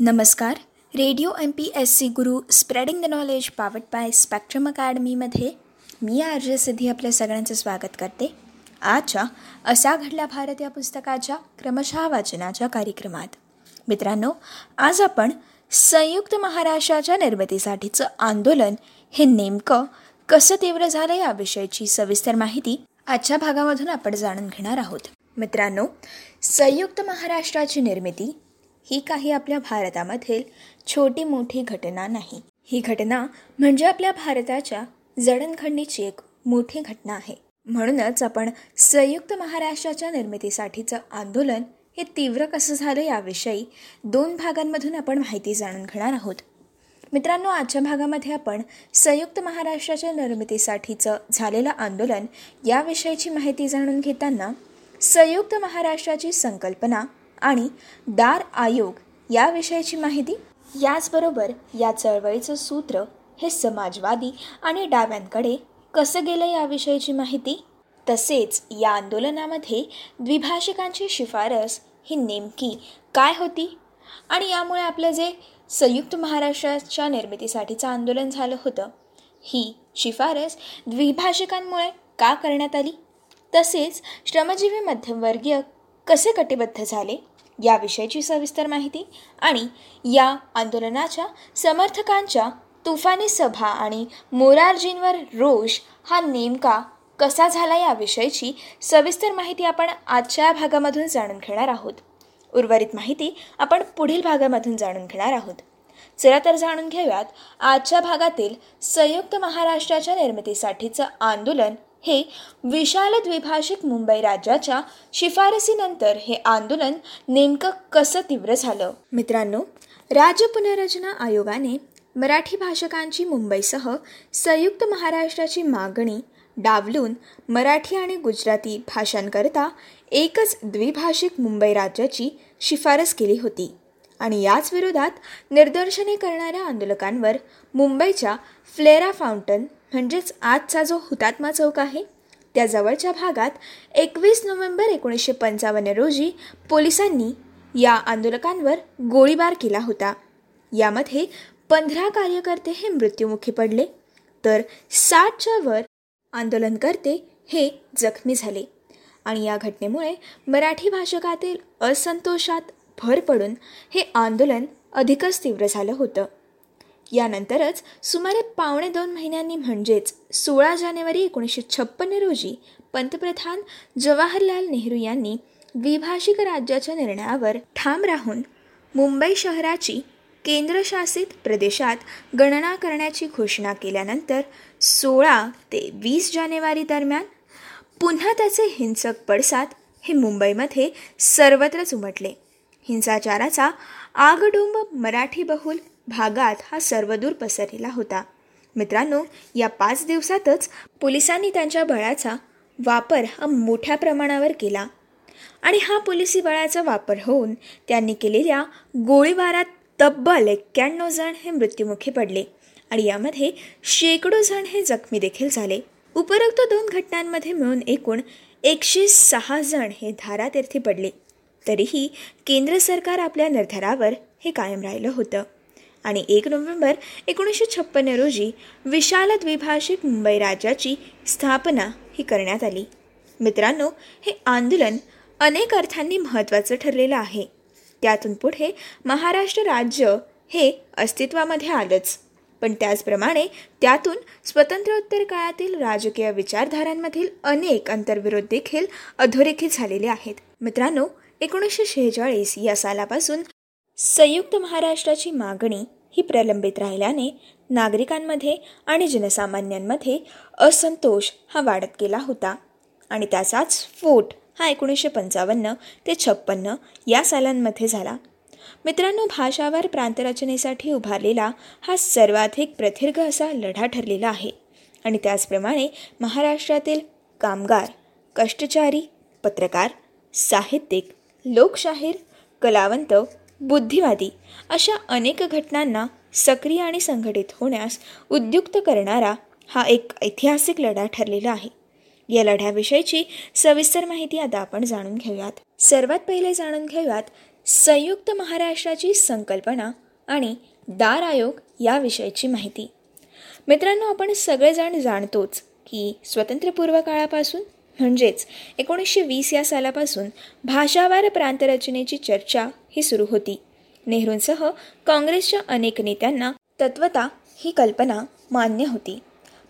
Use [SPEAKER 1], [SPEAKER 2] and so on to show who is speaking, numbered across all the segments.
[SPEAKER 1] नमस्कार. Radio M P S C Guru spreading the knowledge powered by spectrum अकॅडमीमध्ये मी R J Siddhi आपल्या सगळ्यांचं स्वागत करते. आजच्या असा घडला भारत या पुस्तकाच्या क्रमशः वाचनाच्या कार्यक्रमात. मित्रांनो आज आपण संयुक्त महाराष्ट्राच्या निर्मितीसाठीचं आंदोलन हे नेमकं कसं तीव्र झालं याविषयीची सविस्तर माहिती आजच्या भागामधून आपण जाणून घेणार आहोत. मित्रांनो संयुक्त महाराष्ट्राची निर्मिती ही काही आपल्या भारतामधील छोटी मोठी घटना नाही. ही घटना म्हणजे आपल्या भारताच्या जडणघडणीची एक मोठी घटना आहे. म्हणूनच आपण संयुक्त महाराष्ट्राच्या निर्मितीसाठीचं आंदोलन हे तीव्र कसं झालं याविषयी दोन भागांमधून आपण माहिती जाणून घेणार आहोत. मित्रांनो आजच्या भागामध्ये आपण संयुक्त महाराष्ट्राच्या निर्मितीसाठीचं झालेलं आंदोलन याविषयीची माहिती जाणून घेताना संयुक्त महाराष्ट्राची संकल्पना आणि दार आयोग याविषयीची माहिती? याचबरोबर या चळवळीचं सूत्र हे समाजवादी आणि डाव्यांकडे कसं गेलं याविषयीची माहिती? तसेच या आंदोलनामध्ये द्विभाषिकांची शिफारस ही नेमकी काय होती? आणि यामुळे आपलं जे संयुक्त महाराष्ट्राच्या निर्मितीसाठीचं आंदोलन झालं होतं ही शिफारस द्विभाषिकांमुळे का करण्यात आली? तसेच श्रमजीवी मध्यमवर्गीय कसे कटिबद्ध झाले? याविषयीची सविस्तर माहिती आणि या आंदोलनाच्या समर्थकांच्या तुफानी सभा आणि मोरारजींवर रोष हा नेमका कसा झाला याविषयीची सविस्तर माहिती आपण आजच्या भागामधून जाणून घेणार आहोत. उर्वरित माहिती आपण पुढील भागामधून जाणून घेणार आहोत. चला तर जाणून घेऊयात आजच्या भागातील संयुक्त महाराष्ट्राच्या निर्मितीसाठीचं आंदोलन हे विशाल द्विभाषिक मुंबई राज्याच्या शिफारसीनंतर हे आंदोलन नेमकं कसं तीव्र झालं? मित्रांनो राज्य पुनर्रचना आयोगाने मराठी भाषकांची मुंबईसह संयुक्त महाराष्ट्राची मागणी डावलून मराठी आणि गुजराती भाषांकरता एकच द्विभाषिक मुंबई राज्याची शिफारस केली होती आणि याच विरोधात निदर्शने करणाऱ्या आंदोलकांवर मुंबईच्या फ्लेरा फाउंटन म्हणजेच आजचा जो हुतात्मा चौक आहे त्या जवळच्या भागात एकवीस नोव्हेंबर एकोणीसशे पंचावन्न रोजी पोलिसांनी या आंदोलकांवर गोळीबार केला होता. यामध्ये पंधरा कार्यकर्ते हे मृत्युमुखी पडले तर साठच्या वर आंदोलनकर्ते हे जखमी झाले. आणि या घटनेमुळे मराठी भाषकातील असंतोषात भर पडून हे आंदोलन अधिकच तीव्र झालं होतं. यानंतरच सुमारे पावणे दोन महिन्यांनी म्हणजेच सोळा जानेवारी एकोणीसशे छप्पन्न रोजी पंतप्रधान जवाहरलाल नेहरू यांनी द्विभाषिक राज्याच्या निर्णयावर ठाम राहून मुंबई शहराची केंद्रशासित प्रदेशात गणना करण्याची घोषणा केल्यानंतर सोळा ते वीस जानेवारी दरम्यान पुन्हा त्याचे हिंसक पडसाद हे मुंबईमध्ये सर्वत्रच उमटले. हिंसाचाराचा आगडुंब मराठी बहुल भागात हा सर्वदूर पसरलेला होता. मित्रांनो या पाच दिवसातच पोलिसांनी त्यांच्या बळाचा वापर हा मोठ्या प्रमाणावर केला. आणि हा पोलिसी बळाचा वापर होऊन त्यांनी केलेल्या गोळीबारात तब्बल एक्क्याण्णव जण हे मृत्युमुखी पडले आणि यामध्ये शेकडो जण हे जखमी देखील झाले. उपरोक्त दोन घटनांमध्ये मिळून एकूण एकशे सहा जण हे धारातीर्थी पडले. तरीही केंद्र सरकार आपल्या निर्धारावर हे कायम राहिलं होतं. आणि एक नोव्हेंबर एकोणीसशे छप्पन्न रोजी विशाल द्विभाषिक मुंबई राज्याची स्थापना ही करण्यात आली. मित्रांनो हे आंदोलन अनेक अर्थांनी महत्त्वाचं ठरलेलं आहे. त्यातून पुढे महाराष्ट्र राज्य हे अस्तित्वामध्ये आलंच. पण त्याचप्रमाणे त्यातून स्वतंत्रोत्तर काळातील राजकीय विचारधारांमधील अनेक अंतर्विरोध देखील अधोरेखित झालेले आहेत. मित्रांनो एकोणीसशे शेहेचाळीस या सालापासून संयुक्त महाराष्ट्राची मागणी ही प्रलंबित राहिल्याने नागरिकांमध्ये आणि जनसामान्यांमध्ये असंतोष हा वाढत गेला होता. आणि त्याचाच स्फोट हा एकोणीसशे पंचावन्न ते छप्पन्न या सालांमध्ये झाला. मित्रांनो भाषावर प्रांतरचनेसाठी उभारलेला हा सर्वाधिक प्रदीर्घ असा लढा ठरलेला आहे. आणि त्याचप्रमाणे महाराष्ट्रातील कामगार कष्टचारी पत्रकार साहित्यिक लोकशाहीर कलावंत बुद्धिवादी अशा अनेक घटनांना सक्रिय आणि संघटित होण्यास उद्युक्त करणारा हा एक ऐतिहासिक लढा ठरलेला आहे. या लढ्याविषयीची सविस्तर माहिती आता आपण जाणून घेऊयात. सर्वात पहिले जाणून घेऊयात संयुक्त महाराष्ट्राची संकल्पना आणि दार आयोग याविषयीची माहिती. मित्रांनो आपण सगळेजण जाणतोच की स्वतंत्रपूर्व काळापासून म्हणजेच एकोणीसशे वीस या सालापासून भाषावार प्रांतरचनेची चर्चा ही सुरू होती. नेहरूंसह काँग्रेसच्या अनेक नेत्यांना तत्वता ही कल्पना मान्य होती.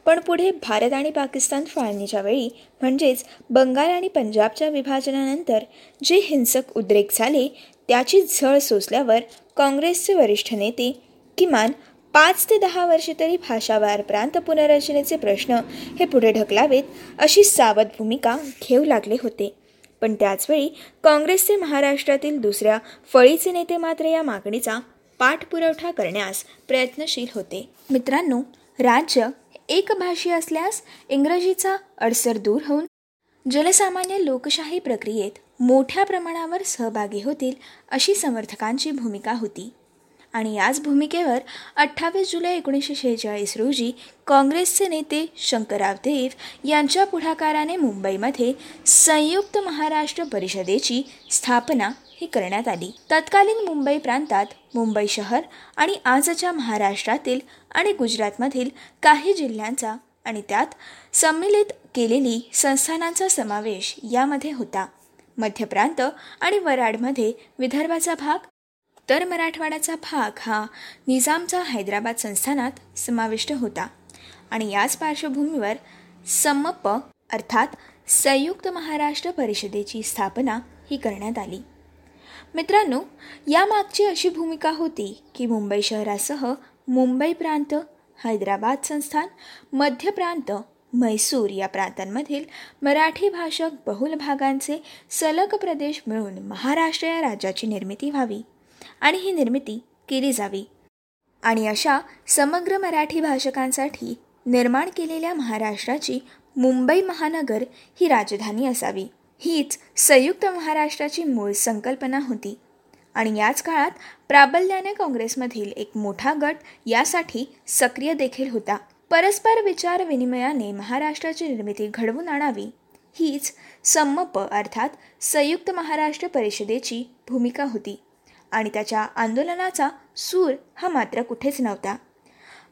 [SPEAKER 1] पण पुढे भारत आणि पाकिस्तान फाळणीच्या वेळी म्हणजेच बंगाल आणि पंजाबच्या विभाजनानंतर जे हिंसक उद्रेक झाले त्याची झळ सोसल्यावर काँग्रेसचे वरिष्ठ नेते किमान पाच ते दहा वर्षे तरी भाषावार प्रांत पुनर्रचनेचे प्रश्न हे पुढे ढकलावेत अशी सावध भूमिका घेऊ लागले होते. पण त्याचवेळी काँग्रेसचे महाराष्ट्रातील दुसऱ्या फळीचे नेते मात्र या मागणीचा पाठपुरवठा करण्यास प्रयत्नशील होते. मित्रांनो राज्य एकभाषी असल्यास इंग्रजीचा अडसर दूर होऊन जलसामान्य लोकशाही प्रक्रियेत मोठ्या प्रमाणावर सहभागी होतील अशी समर्थकांची भूमिका होती. आणि याच भूमिकेवर अठ्ठावीस जुलै एकोणीसशे शेहेचाळीस रोजी काँग्रेसचे नेते शंकरराव देव यांच्या पुढाकाराने मुंबईमध्ये संयुक्त महाराष्ट्र परिषदेची स्थापना ही करण्यात आली. तत्कालीन मुंबई प्रांतात मुंबई शहर आणि आजच्या महाराष्ट्रातील आणि गुजरातमधील काही जिल्ह्यांचा आणि त्यात संमिलित केलेली संस्थानांचा समावेश यामध्ये होता. मध्य प्रांत आणि वराडमध्ये विदर्भाचा भाग तर मराठवाड्याचा भाग हा निजामचा हैदराबाद संस्थानात समाविष्ट होता. आणि याच पार्श्वभूमीवर समप अर्थात संयुक्त महाराष्ट्र परिषदेची स्थापना ही करण्यात आली. मित्रांनो यामागची अशी भूमिका होती की मुंबई शहरासह मुंबई प्रांत हैदराबाद संस्थान मध्य प्रांत म्हैसूर या प्रांतांमधील मराठी भाषक बहुल भागांचे सलग प्रदेश मिळून महाराष्ट्र या राज्याची निर्मिती व्हावी. आणि ही निर्मिती केली जावी. आणि अशा समग्र मराठी भाषकांसाठी निर्माण केलेल्या महाराष्ट्राची मुंबई महानगर ही राजधानी असावी. हीच संयुक्त महाराष्ट्राची मूळ संकल्पना होती. आणि याच काळात प्राबल्याने काँग्रेसमधील एक मोठा गट यासाठी सक्रिय देखील होता. परस्पर विचार विनिमयाने महाराष्ट्राची निर्मिती घडवून आणावी हीच संमप अर्थात संयुक्त महाराष्ट्र परिषदेची भूमिका होती. आणि त्याच्या आंदोलनाचा सूर हा मात्र कुठेच नव्हता.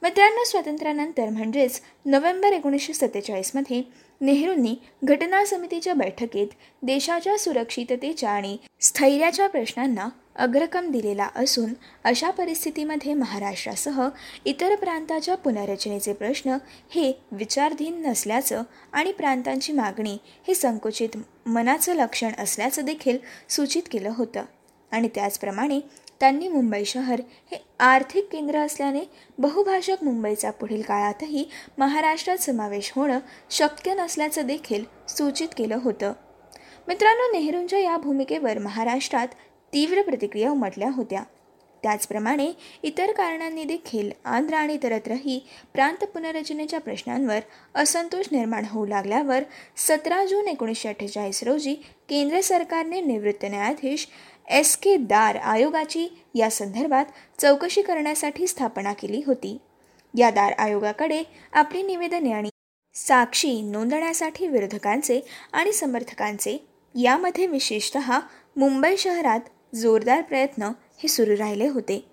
[SPEAKER 1] मित्रांनो स्वातंत्र्यानंतर म्हणजेच नोव्हेंबर एकोणीसशे सत्तेचाळीसमध्ये नेहरूंनी घटना समितीच्या बैठकीत देशाच्या सुरक्षिततेच्या आणि स्थैर्याच्या प्रश्नांना अग्रक्रम दिलेला असून अशा परिस्थितीमध्ये महाराष्ट्रासह इतर प्रांताच्या पुनर्रचनेचे प्रश्न हे विचारधीन नसल्याचं आणि प्रांतांची मागणी हे संकुचित मनाचं लक्षण असल्याचं देखील सूचित केलं होतं. आणि त्याचप्रमाणे त्यांनी मुंबई शहर हे आर्थिक केंद्र असल्याने बहुभाषक मुंबईचा पुढील काळातही महाराष्ट्रात समावेश होणं शक्य नसल्याचं देखील सूचित केलं होतं. मित्रांनो नेहरूंच्या या भूमिकेवर महाराष्ट्रात तीव्र प्रतिक्रिया उमटल्या होत्या. त्याचप्रमाणे इतर कारणांनी देखील आंध्र आणि इतरत्रही प्रांत पुनर्रचनेच्या प्रश्नांवर असंतोष निर्माण होऊ लागल्यावर सतरा जून एकोणीसशे अठ्ठेचाळीस रोजी केंद्र सरकारने निवृत्त न्यायाधीश एस के दार आयोगाची या संदर्भात चौकशी करण्यासाठी स्थापना केली होती. या दार आयोगाकडे आपली निवेदने आणि साक्षी नोंदण्यासाठी विरोधकांचे आणि समर्थकांचे यामध्ये विशेषत मुंबई शहरात जोरदार प्रयत्न हे सुरू राहिले होते.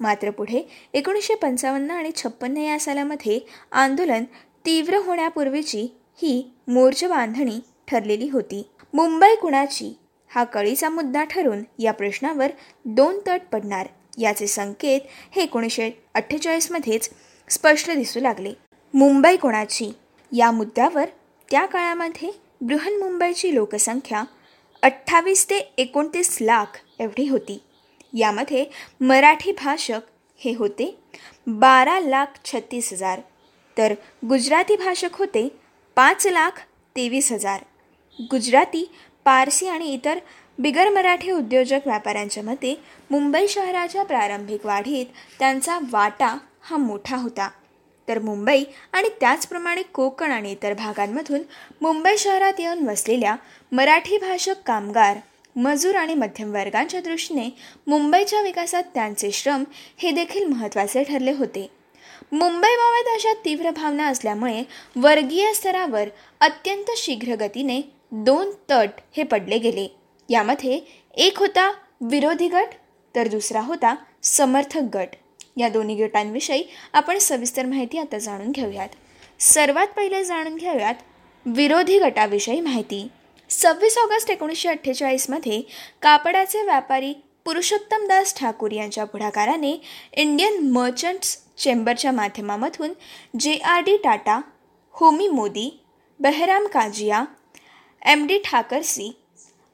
[SPEAKER 1] मात्र पुढे एकोणीसशे पंचावन्न आणि छप्पन्न या सालामध्ये आंदोलन तीव्र होण्यापूर्वीची ही मोर्चा बांधणी ठरलेली होती. मुंबई कुणाची हा कळीचा मुद्दा ठरून या प्रश्नावर दोन तट पडणार. याचे संकेत हे एकोणीसशे अठ्ठेचाळीसमध्येच स्पष्ट दिसू लागले. मुंबई कोणाची? या मुद्द्यावर त्या काळामध्ये बृहन्मुंबईची लोकसंख्या अठ्ठावीस ते एकोणतीस लाख एवढी होती. यामध्ये मराठी भाषक हे होते बारा लाख छत्तीस हजार. तर गुजराती भाषक होते पाच लाख तेवीस हजार. गुजराती पारसी आणि इतर बिगर मराठी उद्योजक व्यापाऱ्यांच्या मते मुंबई शहराच्या प्रारंभिक वाढीत त्यांचा वाटा हा मोठा होता. तर मुंबई आणि त्याचप्रमाणे कोकण आणि इतर भागांमधून मुंबई शहरात येऊन वसलेल्या मराठी भाषक कामगार मजूर आणि मध्यम वर्गांच्या दृष्टीने मुंबईच्या विकासात त्यांचे श्रम हे देखील महत्त्वाचे ठरले होते. मुंबईबाबत अशा तीव्र भावना असल्यामुळे वर्गीय स्तरावर अत्यंत शीघ्रगतीने दोन तट हे पडले गेले. यामध्ये एक होता विरोधी गट तर दुसरा होता समर्थक गट. या दोन्ही गटांविषयी आपण सविस्तर माहिती आता जाणून घेऊयात. सर्वात पहिले जाणून घेऊयात विरोधी गटाविषयी माहिती. सव्वीस ऑगस्ट एकोणीसशे अठ्ठेचाळीसमध्ये कापडाचे व्यापारी पुरुषोत्तम दास ठाकूर यांच्या पुढाकाराने इंडियन मर्चंट्स चेंबरच्या माध्यमामधून J R D Tata Homi Mody Bahram Kajiya M D Thackersey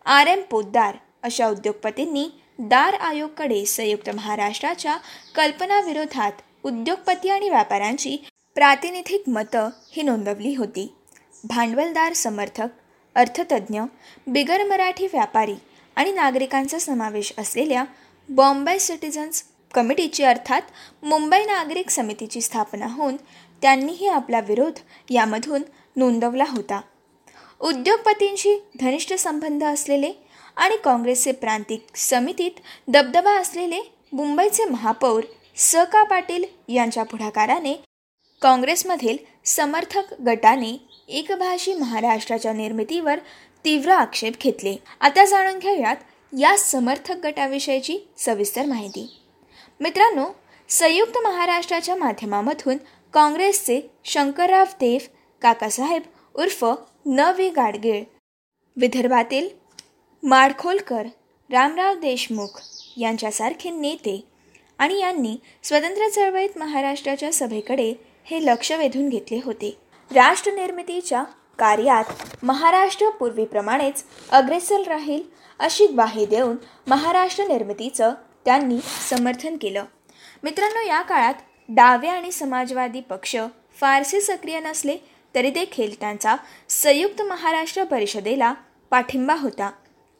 [SPEAKER 1] R M Poddar अशा उद्योगपतींनी दार आयोगकडे संयुक्त महाराष्ट्राच्या कल्पनाविरोधात उद्योगपती आणि व्यापाऱ्यांची प्रातिनिधिक मतं ही नोंदवली होती. भांडवलदार समर्थक अर्थतज्ज्ञ बिगर मराठी व्यापारी आणि नागरिकांचा समावेश असलेल्या बॉम्बे सिटिझन्स कमिटीची अर्थात मुंबई नागरिक समितीची स्थापना होऊन त्यांनीही आपला विरोध यामधून नोंदवला होता. उद्योगपतींशी घनिष्ठ संबंध असलेले आणि काँग्रेसचे प्रांतिक समितीत दबदबा असलेले मुंबईचे महापौर स का पाटील यांच्या पुढाकाराने काँग्रेसमधील समर्थक गटाने एकभाषी महाराष्ट्राच्या निर्मितीवर तीव्र आक्षेप घेतले. आता जाणून घेऊयात या समर्थक गटाविषयीची सविस्तर माहिती. मित्रांनो संयुक्त महाराष्ट्राच्या माध्यमामधून काँग्रेसचे शंकरराव देव काकासाहेब उर्फ न वी गाडगीळ. विदर्भातील माडखोलकर रामराव देशमुख यांच्यासारखे नेते आणि यांनी स्वतंत्र चळवळीत महाराष्ट्राच्या सभेकडे हे लक्ष वेधून घेतले होते. राष्ट्रनिर्मितीच्या कार्यात महाराष्ट्र पूर्वीप्रमाणेच अग्रेसर राहील अशी ग्वाही देऊन महाराष्ट्र निर्मितीचं त्यांनी समर्थन केलं. मित्रांनो या काळात डावे आणि समाजवादी पक्ष फारसे सक्रिय नसले तरी देखील त्यांचा संयुक्त महाराष्ट्र परिषदेला पाठिंबा होता.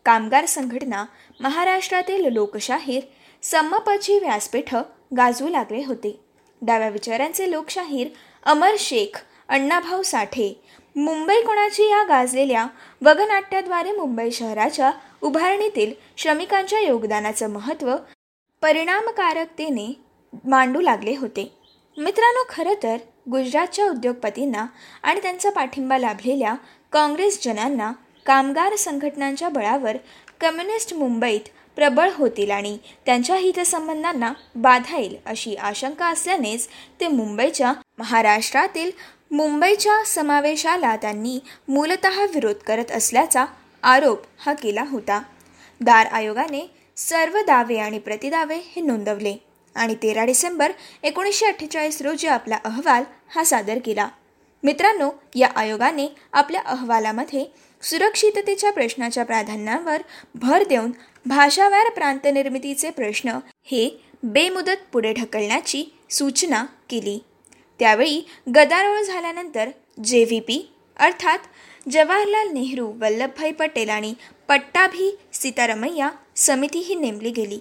[SPEAKER 1] कामगार संघटना महाराष्ट्रातील लोकशाहीर संमपची व्यासपीठं गाजवू लागले होते. डाव्या विचारांचे लोकशाहीर अमर शेख अण्णाभाऊ साठे मुंबई कोणाची या गाजलेल्या वगनाट्याद्वारे मुंबई शहराच्या उभारणीतील श्रमिकांच्या योगदानाचं महत्त्व परिणामकारकतेने मांडू लागले होते. मित्रांनो खरं तर गुजरातच्या उद्योगपतींना आणि त्यांचा पाठिंबा लाभलेल्या काँग्रेस जनांना कामगार संघटनांच्या बळावर कम्युनिस्ट मुंबईत प्रबळ होतील आणि त्यांच्या हितसंबंधांना बाधा येईल अशी आशंका असल्यानेच ते मुंबईच्या महाराष्ट्रातील मुंबईच्या समावेशाला त्यांनी मूलत विरोध करत असल्याचा आरोप हा केला होता. दार आयोगाने सर्व दावे आणि प्रतिदावे हे नोंदवले. आणि तेरा डिसेंबर एकोणीसशे अठ्ठेचाळीस रोजी आपला अहवाल हा सादर केला. मित्रांनो या आयोगाने आपल्या अहवालामध्ये सुरक्षिततेच्या प्रश्नाच्या प्राधान्यावर भर देऊन भाषावार प्रांतनिर्मितीचे प्रश्न हे बेमुदत पुढे ढकलण्याची सूचना केली. त्यावेळी गदारोळ झाल्यानंतर जे व्ही पी अर्थात जवाहरलाल नेहरू वल्लभभाई पटेल आणि पट्टाभी सीतारमैया समिती ही नेमली गेली.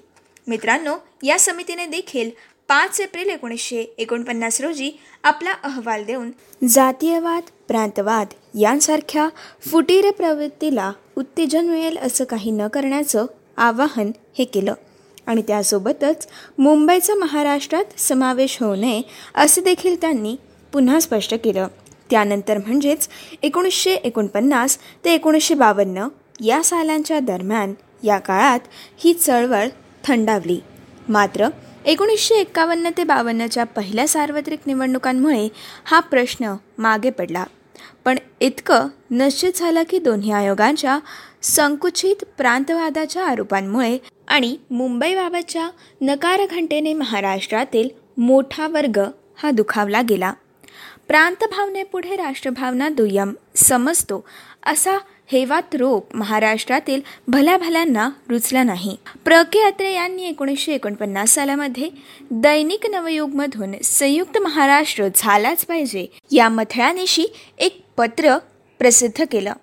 [SPEAKER 1] मित्रांनो या समितीने देखील पाच एप्रिल एकोणीसशे एकोणपन्नास रोजी आपला अहवाल देऊन जातीयवाद प्रांतवाद यांसारख्या फुटीर प्रवृत्तीला उत्तेजन मिळेल असं काही न करण्याचं आवाहन हे केलं. आणि त्यासोबतच मुंबईचा महाराष्ट्रात समावेश होऊ नये असं देखील त्यांनी पुन्हा स्पष्ट केलं. त्यानंतर म्हणजेच एकोणीसशे एकोणपन्नास ते एकोणीसशे बावन्न या सालांच्या दरम्यान या काळात ही चळवळ थंडावली. मात्र एकोणीसशे एक्कावन्न ते बावन्नच्या पहिल्या सार्वत्रिक निवडणुकांमुळे हा प्रश्न मागे पडला. पण इतकं निश्चित झालं की दोन्ही आयोगांच्या संकुचित प्रांतवादाच्या आरोपांमुळे आणि मुंबईबाबतच्या नकार घंटेने महाराष्ट्रातील मोठा वर्ग हा दुखावला गेला. प्रांतभावनेपुढे राष्ट्रभावना दुय्यम समजतो असा हेवात रोप महाराष्ट्रातील भल्या भल्यांना रुचला नाही. प्र. के. अत्रे यांनी एकोणीसशे एकोणपन्नास सालामध्ये दैनिक नवयुगमधून संयुक्त महाराष्ट्र झालाच पाहिजे या मथळ्यानिशी एक पत्र प्रसिद्ध केलं.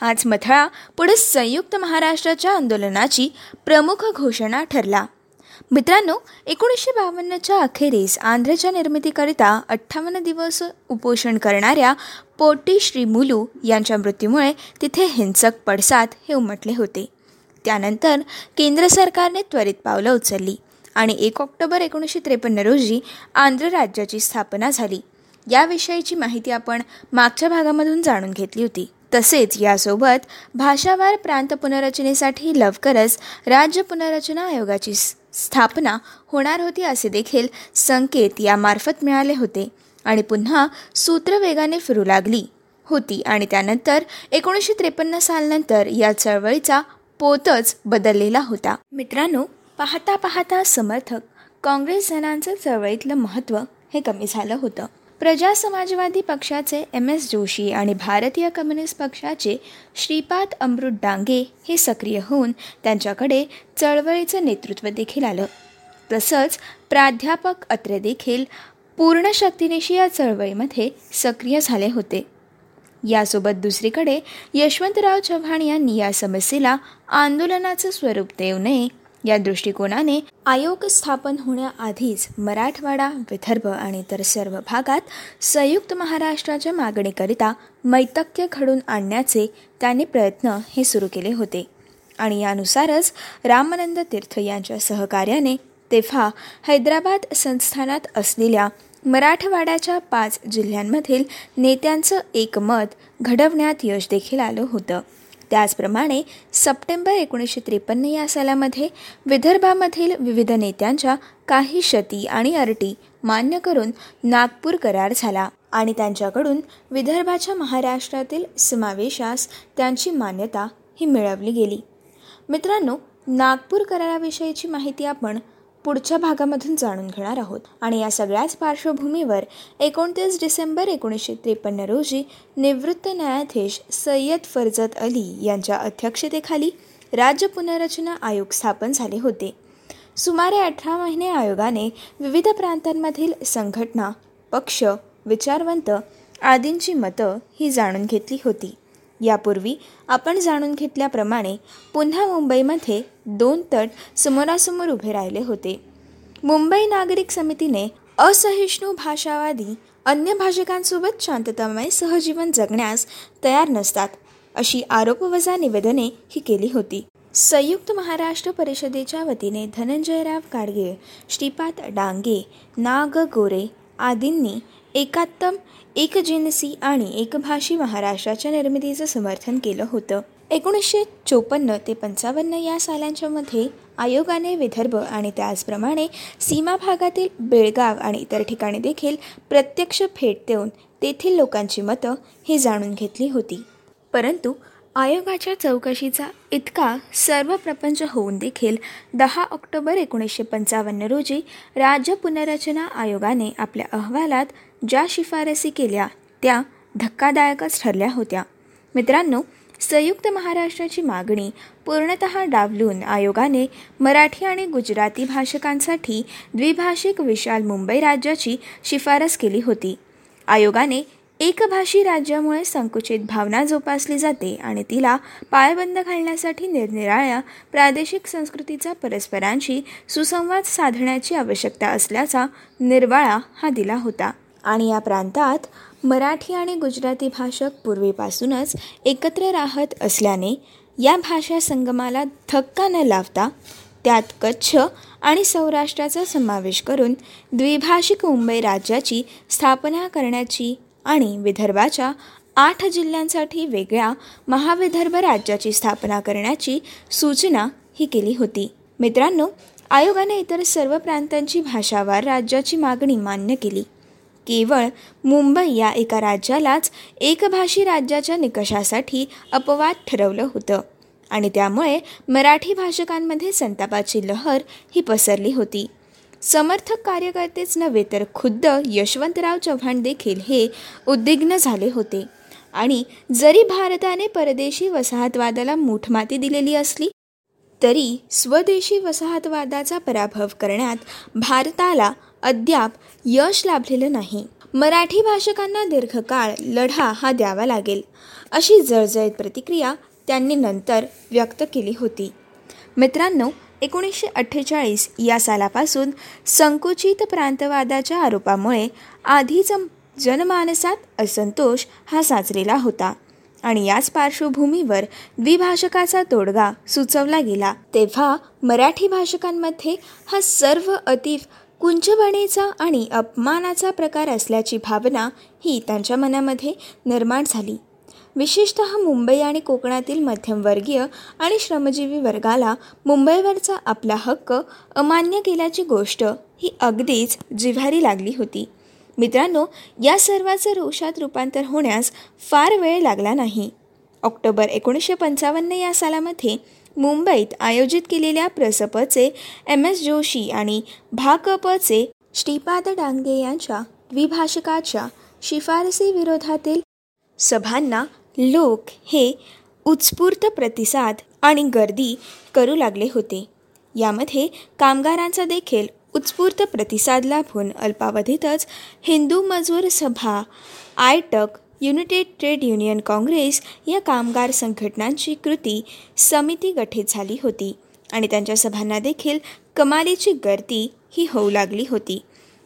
[SPEAKER 1] हाच मथळा पुढे संयुक्त महाराष्ट्राच्या आंदोलनाची प्रमुख घोषणा ठरला. मित्रांनो एकोणीसशे बावन्नच्या अखेरीस आंध्रच्या निर्मितीकरिता अठ्ठावन्न दिवस उपोषण करणाऱ्या पोटी श्री मुलू यांच्या मृत्यूमुळे तिथे हिंसक पडसाद हे उमटले होते. त्यानंतर केंद्र सरकारने त्वरित पावलं उचलली आणि एक ऑक्टोबर एकोणीसशे त्रेपन्न रोजी आंध्र राज्याची स्थापना झाली. याविषयीची माहिती आपण मागच्या भागामधून जाणून घेतली होती. तसेच यासोबत भाषावार प्रांत पुनर्रचनेसाठी लवकरच राज्य पुनर्रचना आयोगाची स्थापना होणार होती असे देखील संकेत यामार्फत मिळाले होते. आणि पुन्हा सूत्र वेगाने फिरू लागली. होती आणि त्यानंतर एकोणीसशे त्रेपन्न सालनंतर या चळवळीचा पोतच बदललेला होता. मित्रांनो पाहता पाहता समर्थक काँग्रेस जनांचं चळवळीतलं महत्त्व हे कमी झालं होतं. प्रजा समाजवादी पक्षाचे एम एस जोशी आणि भारतीय कम्युनिस्ट पक्षाचे श्रीपाद अमृत डांगे हे सक्रिय होऊन त्यांच्याकडे चळवळीचं नेतृत्व देखील आलं. तसंच प्राध्यापक अत्रे देखील पूर्ण शक्तीनिशी या चळवळीमध्ये सक्रिय झाले होते. यासोबत दुसरीकडे यशवंतराव चव्हाण यांनी या समस्येला आंदोलनाचं स्वरूप देऊ नये या दृष्टिकोनाने आयोग स्थापन होण्याआधीच मराठवाडा विदर्भ आणि इतर सर्व भागात संयुक्त महाराष्ट्राच्या मागणीकरिता मैतक्य घडून आणण्याचे त्यांनी प्रयत्न हे सुरू केले होते. आणि यानुसारच रामानंद तीर्थ यांच्या सहकार्याने तेव्हा हैदराबाद संस्थानात असलेल्या मराठवाड्याच्या पाच जिल्ह्यांमधील नेत्यांचं एकमत घडवण्यात यश देखील आलं होतं. त्याचप्रमाणे सप्टेंबर एकोणीसशे त्रेपन्न या सालामध्ये विदर्भामधील विविध नेत्यांच्या काही शती आणि अरटी मान्य करून नागपूर करार झाला आणि त्यांच्याकडून विदर्भाच्या महाराष्ट्रातील समावेशास त्यांची मान्यता ही मिळवली गेली. मित्रांनो नागपूर कराराविषयीची माहिती आपण पुढच्या भागामधून जाणून घेणार आहोत. आणि या सगळ्याच पार्श्वभूमीवर एकोणतीस डिसेंबर एकोणीसशे त्रेपन्न रोजी निवृत्त न्यायाधीश सय्यद फरजत अली यांच्या अध्यक्षतेखाली राज्य पुनर्रचना आयोग स्थापन झाले होते. सुमारे अठरा महिने आयोगाने विविध प्रांतांमधील संघटना पक्ष विचारवंत आदींची मतं ही जाणून घेतली होती. यापूर्वी आपण जाणून घेतल्याप्रमाणे पुन्हा मुंबईमध्ये दोन तट समोरासमोर उभे राहिले होते. मुंबई नागरिक समितीने असहिष्णू भाषावादी अन्य भाषकांसोबत शांततामय सहजीवन जगण्यास तयार नसतात अशी आरोपवजा निवेदने ही केली होती. संयुक्त महाराष्ट्र परिषदेच्या वतीने धनंजयराव गाडगे श्रीपाद डांगे नाग गोरे आदींनी एकात्तम एकजिनसी आणि एकभाषी महाराष्ट्राच्या निर्मितीचं समर्थन केलं होतं. एकोणीसशे चोपन्न ते पंचावन्न या सालांच्या मध्ये आयोगाने विदर्भ आणि त्याचप्रमाणे सीमा भागातील बेळगाव आणि इतर ठिकाणी देखील प्रत्यक्ष भेट देऊन तेथील लोकांची मतं ही जाणून घेतली होती. परंतु आयोगाच्या चौकशीचा इतका सर्व प्रपंच होऊन देखील दहा ऑक्टोबर एकोणीसशे पंचावन्न रोजी राज्य पुनर्रचना आयोगाने आपल्या अहवालात ज्या शिफारसी केल्या त्या धक्कादायकच ठरल्या होत्या. मित्रांनो संयुक्त महाराष्ट्राची मागणी पूर्णत डावलून आयोगाने मराठी आणि गुजराती भाषकांसाठी द्विभाषिक विशाल मुंबई राज्याची शिफारस केली होती. आयोगाने एकभाषी राज्यामुळे संकुचित भावना जोपासली जाते आणि तिला पायबंद घालण्यासाठी निरनिराळ्या प्रादेशिक संस्कृतीचा परस्परांशी सुसंवाद साधण्याची आवश्यकता असल्याचा निर्वाळा हा दिला होता. आणि या प्रांतात मराठी आणि गुजराती भाषक पूर्वीपासूनच एकत्र राहत असल्याने या भाषा संगमाला धक्का न लावता त्यात कच्छ आणि सौराष्ट्राचा समावेश करून द्विभाषिक मुंबई राज्याची स्थापना करण्याची आणि विदर्भाच्या आठ जिल्ह्यांसाठी वेगळ्या महाविदर्भ राज्याची स्थापना करण्याची सूचना ही केली होती. मित्रांनो आयोगाने इतर सर्व प्रांतांची भाषावार राज्याची मागणी मान्य केली. केवळ मुंबई या एका राज्यालाच एकभाषी राज्याच्या निकषासाठी अपवाद ठरवलं होतं. आणि त्यामुळे मराठी भाषकांमध्ये संतापाची लहर ही पसरली होती. समर्थक कार्यकर्तेच नव्हे तर खुद्द यशवंतराव चव्हाण देखील हे उद्विग्न झाले होते. आणि जरी भारताने परदेशी वसाहतवादाला मूठमाती दिलेली असली तरी स्वदेशी वसाहतवादाचा पराभव करण्यात भारताला अद्याप यश लाभलेलं नाही. मराठी भाषकांना दीर्घकाळ लढा हा द्यावा लागेल अशी जळजळीत प्रतिक्रिया त्यांनी नंतर व्यक्त केली होती. मित्रांनो एकोणीसशे अठ्ठेचाळीस या सालापासून संकुचित प्रांतवादाच्या आरोपामुळे आधीच जनमानसात असंतोष हा साचलेला होता आणि याच पार्श्वभूमीवर द्विभाषकाचा तोडगा सुचवला गेला. तेव्हा मराठी भाषकांमध्ये हा सर्व अति कुंचबणेचा आणि अपमानाचा प्रकार असल्याची भावना ही त्यांच्या मनामध्ये निर्माण झाली. विशेषतः मुंबई आणि कोकणातील मध्यमवर्गीय आणि श्रमजीवी वर्गाला मुंबईवरचा आपला हक्क अमान्य केल्याची गोष्ट ही अगदीच जिव्हारी लागली होती. मित्रांनो या सर्वाचं रोषात रूपांतर होण्यास फार वेळ लागला नाही. ऑक्टोबर एकोणीसशे पंचावन्न या सालामध्ये मुंबईत आयोजित केलेल्या प्रसपचे एम एस जोशी आणि भाकपचे श्रीपाद डांगे यांच्या द्विभाषकाच्या शिफारसीविरोधातील सभांना लोक हे उत्स्फूर्त प्रतिसाद आणि गर्दी करू लागले होते. यामध्ये कामगारांचा देखील उत्स्फूर्त प्रतिसाद लाभून अल्पावधीतच Hindu Mazdoor Sabha AITUC united trade union congress या कामगार संघटनांची कृती समिती गठीत झाली होती आणि त्यांच्या सभांना देखील कमालीची गर्दी ही होऊ लागली होती.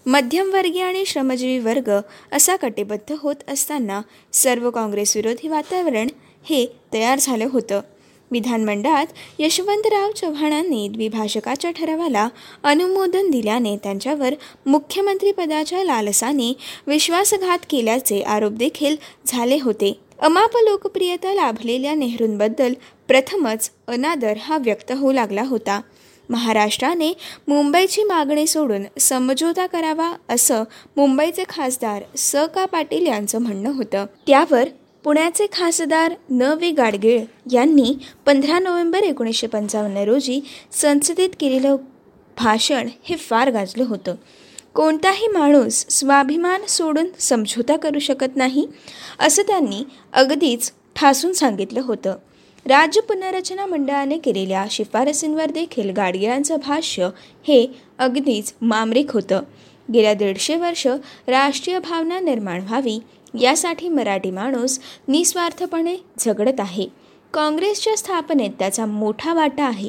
[SPEAKER 1] मध्यमवर्गीय आणि श्रमजीवी वर्ग असा कटिबद्ध होत असताना सर्व काँग्रेसविरोधी वातावरण हे तयार झालं होतं. विधानमंडळात यशवंतराव चव्हाणांनी द्विभाषकाच्या ठरावाला अनुमोदन दिल्याने त्यांच्यावर मुख्यमंत्रीपदाच्या लालसाने विश्वासघात केल्याचे आरोप देखील झाले होते. अमाप लोकप्रियता लाभलेल्या नेहरूंबद्दल प्रथमच अनादर हा व्यक्त होऊ लागला होता. महाराष्ट्राने मुंबईची मागणी सोडून समझोता करावा असं मुंबईचे खासदार स. का. पाटील यांचं म्हणणं होतं. त्यावर पुण्याचे खासदार न वे गाडगीळ यांनी पंधरा नोव्हेंबर एकोणीसशे पंचावन्न रोजी संसदेत केलेलं भाषण हे फार गाजलं होतं. कोणताही माणूस स्वाभिमान सोडून समझोता करू शकत नाही असं त्यांनी अगदीच ठासून सांगितलं होतं. राज्य पुनर्रचना मंडळाने केलेल्या शिफारसींवर देखील गाडगिळांचं भाष्य हे अगदीच मामरिक होतं. गेल्या दीडशे वर्ष राष्ट्रीय भावना निर्माण व्हावी यासाठी मराठी माणूस निस्वार्थपणे झगडत आहे. काँग्रेसच्या स्थापनेत त्याचा मोठा वाटा आहे.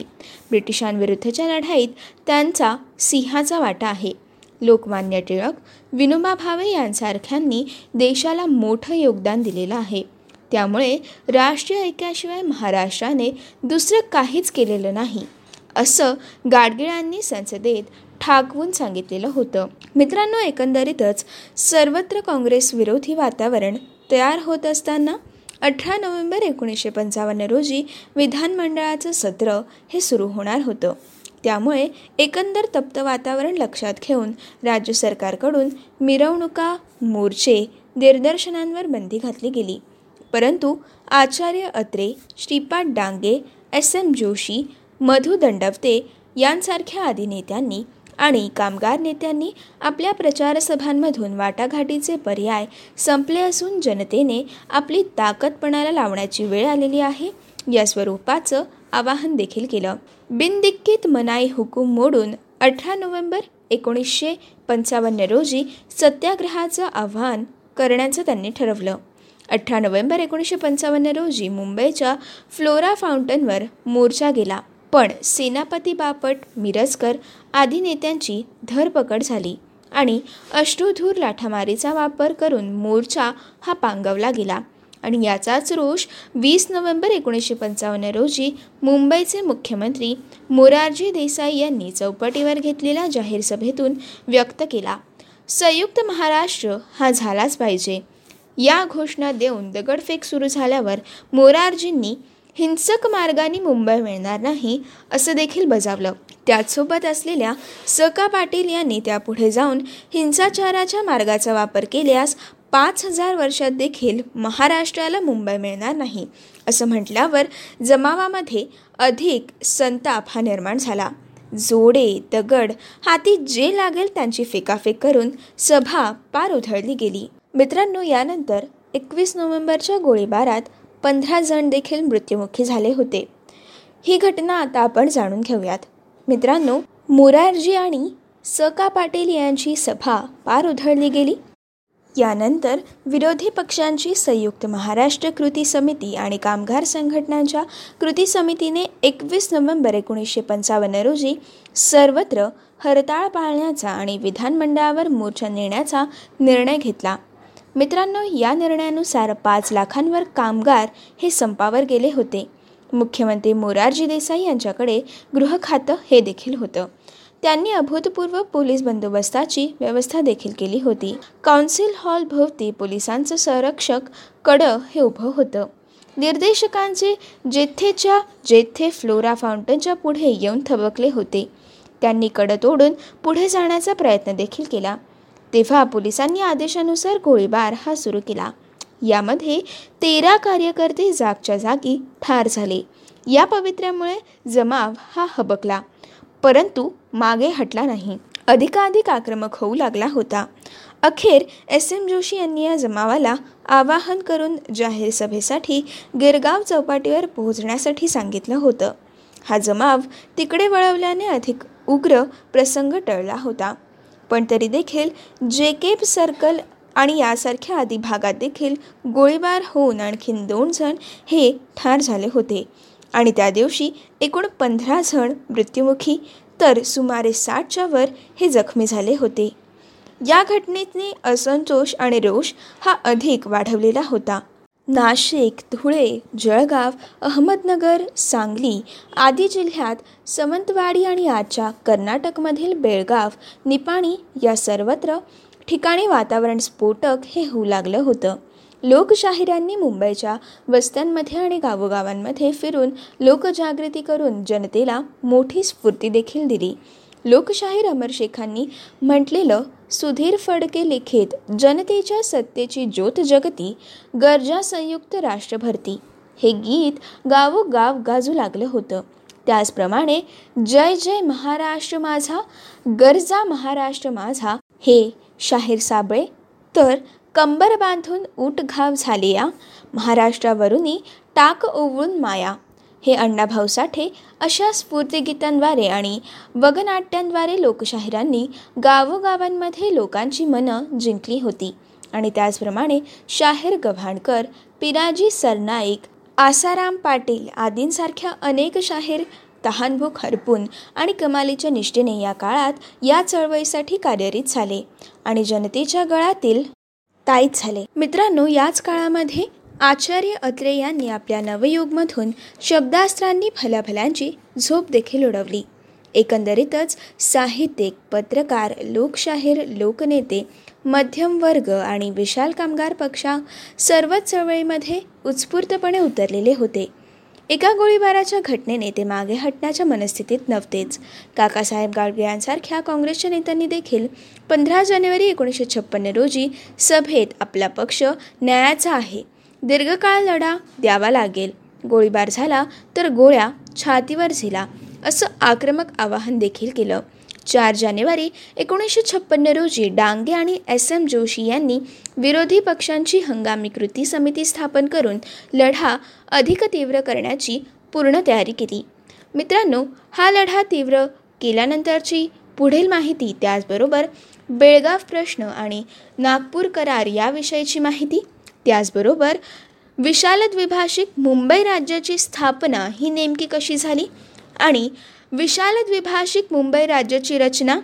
[SPEAKER 1] ब्रिटिशांविरुद्धच्या लढाईत त्यांचा सिंहाचा वाटा आहे. लोकमान्य टिळक विनोबा भावे यांसारख्यांनी देशाला मोठं योगदान दिलेलं आहे. त्यामुळे राष्ट्रीय ऐक्याशिवाय महाराष्ट्राने दुसरं काहीच केलेलं नाही. असं गाडगिळांनी संसदेत ठाकवून सांगितलेलं होतं. मित्रांनो एकंदरीतच सर्वत्र काँग्रेस विरोधी वातावरण तयार होत असताना अठरा नोव्हेंबर एकोणीसशे पंचावन्न रोजी विधानमंडळाचं सत्र हे सुरू होणार होतं. त्यामुळे एकंदर तप्त वातावरण लक्षात घेऊन राज्य सरकारकडून मिरवणुका मोर्चे दिग्दर्शनांवर बंदी घातली गेली. परंतु आचार्य अत्रे श्रीपाद डांगे एस एम जोशी मधु दंडवते यांसारख्या आदी नेत्यांनी आणि कामगार नेत्यांनी आपल्या प्रचारसभांमधून वाटाघाटीचे पर्याय संपले असून जनतेने आपली ताकदपणाला लावण्याची वेळ आलेली आहे. या स्वरूपाचं आवाहन देखील केलं. बिनदिक्कीत मनाई हुकूम मोडून अठरा नोव्हेंबर एकोणीसशे पंचावन्न रोजी सत्याग्रहाचं आव्हान करण्याचं त्यांनी ठरवलं. अठरा नोव्हेंबर एकोणीसशे पंचावन्न रोजी मुंबईच्या फ्लोरा फाउंटनवर मोर्चा गेला. पण सेनापती बापट मिरजकर आदी नेत्यांची धरपकड झाली आणि अश्रुधूर लाठामारीचा वापर करून मोर्चा हा पांगवला गेला. आणि याचाच रोष वीस नोव्हेंबर एकोणीसशे पंचावन्न रोजी मुंबईचे मुख्यमंत्री मोरारजी देसाई यांनी चौपाटीवर घेतलेल्या जाहीर सभेतून व्यक्त केला संयुक्त महाराष्ट्र हा झालाच पाहिजे. या घोषणा देऊन दगडफेक सुरू झाल्यावर मोरारजींनी हिंसक मार्गाने मुंबई मिळणार नाही असं देखील बजावलं. त्याचसोबत असलेल्या सका पाटील यांनी त्यापुढे जाऊन हिंसाचाराच्या मार्गाचा वापर केल्यास पाच हजार वर्षात देखील महाराष्ट्राला मुंबई मिळणार नाही असं म्हटल्यावर जमावामध्ये अधिक संताप हा निर्माण झाला. जोडे दगड हाती जे लागेल त्यांची फेकाफेक करून सभा पार उधळली गेली. मित्रांनो यानंतर एकवीस नोव्हेंबरच्या गोळीबारात पंधरा जण देखील मृत्युमुखी झाले होते. ही घटना आता आपण जाणून घेऊयात. मित्रांनो मोरारजी आणि स का पाटील यांची सभा पार उधळली गेली. यानंतर विरोधी पक्षांची संयुक्त महाराष्ट्र कृती समिती आणि कामगार संघटनांच्या कृती समितीने एकवीस नोव्हेंबर एकोणीसशे पंचावन्न रोजी सर्वत्र हरताळ पाळण्याचा आणि विधानमंडळावर मोर्चा नेण्याचा निर्णय घेतला. मित्रांनो या निर्णयानुसार पाच लाखांवर कामगार हे संपावर गेले होते. मुख्यमंत्री मोरारजी देसाई यांच्याकडे गृह खातं हे देखील होतं. त्यांनी अभूतपूर्व पोलीस बंदोबस्ताची व्यवस्था देखील केली होती. काउन्सिल हॉल भोवती पोलिसांचं संरक्षक कडं हे उभं होतं. निर्देशकांचे जेथेच्या जेथे फ्लोरा फाउंटनच्या पुढे येऊन थबकले होते. त्यांनी कडं तोडून पुढे जाण्याचा प्रयत्न देखील केला. तेव्हा पोलिसांनी आदेशानुसार गोळीबार हा सुरू केला. यामध्ये तेरा कार्यकर्ते जागच्या जागी ठार झाले. या पवित्र्यामुळे जमाव हा हबकला. परंतु मागे हटला नाही. अधिकाधिक आक्रमक होऊ लागला होता. अखेर एस एम जोशी यांनी या जमावाला आवाहन करून जाहीर सभेसाठी गिरगाव चौपाटीवर पोहोचण्यासाठी सांगितलं होतं. हा जमाव तिकडे वळवल्याने अधिक उग्र प्रसंग टळला होता. पण तरी देखील जे केप सर्कल आणि यासारख्या आदी भागात देखील गोळीबार होऊन आणखीन दोन जण हे ठार झाले होते. आणि त्या दिवशी एकूण पंधरा जण मृत्युमुखी तर सुमारे साठच्या वर हे जखमी झाले होते. या घटनेने असंतोष आणि रोष हा अधिक वाढवलेला होता. नाशिक धुळे जळगाव अहमदनगर सांगली आदी जिल्ह्यात समंतवाडी आणि आजच्या कर्नाटकमधील बेळगाव निपाणी या सर्वत्र ठिकाणी वातावरण स्फोटक हे होऊ लागलं होतं. लोकशाहिरांनी मुंबईच्या वस्त्यांमध्ये आणि गावोगावांमध्ये फिरून लोकजागृती करून जनतेला मोठी स्फूर्ती देखील दिली. लोकशाहीर अमर शेखांनी म्हटलेलं सुधीर फडके लिखित जनतेच्या सत्तेची ज्योत जगती गरजा संयुक्त राष्ट्रभरती. हे गीत गावोगाव गाजू लागलं होतं. त्याचप्रमाणे जय जय महाराष्ट्र माझा गरजा महाराष्ट्र माझा हे शाहीर साबळे. तर कंबर बांधून उठ घाव झाले या महाराष्ट्रावरूनही टाक ओवळून माया. हे अण्णाभाऊ साठे अशा स्फूर्तिगीतांद्वारे आणि वगनाट्यांद्वारे लोकशाहिरांनी गावोगावांमध्ये लोकांची मनं जिंकली होती. आणि त्याचप्रमाणे शाहीर गव्हाणकर पिराजी सरनाईक आसाराम पाटील आदींसारख्या अनेक शाहीर तहानभूक हरपून आणि कमालीच्या निष्ठेने या काळात या चळवळीसाठी कार्यरत झाले आणि जनतेच्या गळातील ताईत झाले. मित्रांनो याच काळामध्ये आचार्य अत्रे यांनी आपल्या नवयुगमधून शब्दास्त्रांनी फलाफलांची झोप देखील उडवली. एकंदरीतच साहित्यिक पत्रकार लोकशाहीर लोकनेते मध्यम वर्ग आणि विशाल कामगार पक्षा सर्वच चळवळीमध्ये उत्स्फूर्तपणे उतरलेले होते. एका गोळीबाराच्या घटनेने ते मागे हटण्याच्या मनस्थितीत नव्हतेच. काकासाहेब गाडगे यांसारख्या काँग्रेसच्या नेत्यांनी देखील पंधरा जानेवारी एकोणीसशे छप्पन्न रोजी सभेत आपला पक्ष न्यायाचा आहे. दीर्घकाळ लढा द्यावा लागेल. गोळीबार झाला तर गोळ्या छातीवर झिला असं आक्रमक आवाहन देखील केलं. चार जानेवारी एकोणीसशे छप्पन्न रोजी डांगे आणि एस एम जोशी यांनी विरोधी पक्षांची हंगामी कृती समिती स्थापन करून लढा अधिक तीव्र करण्याची पूर्ण तयारी केली. मित्रांनो हा लढा तीव्र केल्यानंतरची पुढील माहिती त्याचबरोबर बेळगाव प्रश्न आणि नागपूर करार याविषयीची माहिती त्याचबरोबर विशाल द्विभाषिक मुंबई राज्याची स्थापना ही नेमकी कशी झाली? आणि विशाल द्विभाषिक मुंबई राज्याची रचना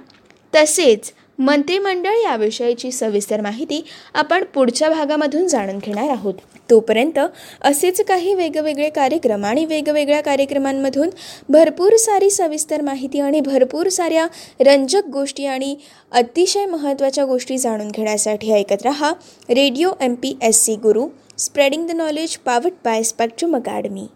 [SPEAKER 1] तसेच मंत्रिमंडळ याविषयीची सविस्तर माहिती आपण पुढच्या भागामधून जाणून घेणार आहोत. तोपर्यंत असेच काही वेगवेगळे कार्यक्रम आणि वेगवेगळ्या कार्यक्रमांमधून भरपूर सारी सविस्तर माहिती आणि भरपूर साऱ्या रंजक गोष्टी आणि अतिशय महत्त्वाच्या गोष्टी जाणून घेण्यासाठी ऐकत रहा radio M P S C Guru spreading the knowledge powered by Spectrum academy.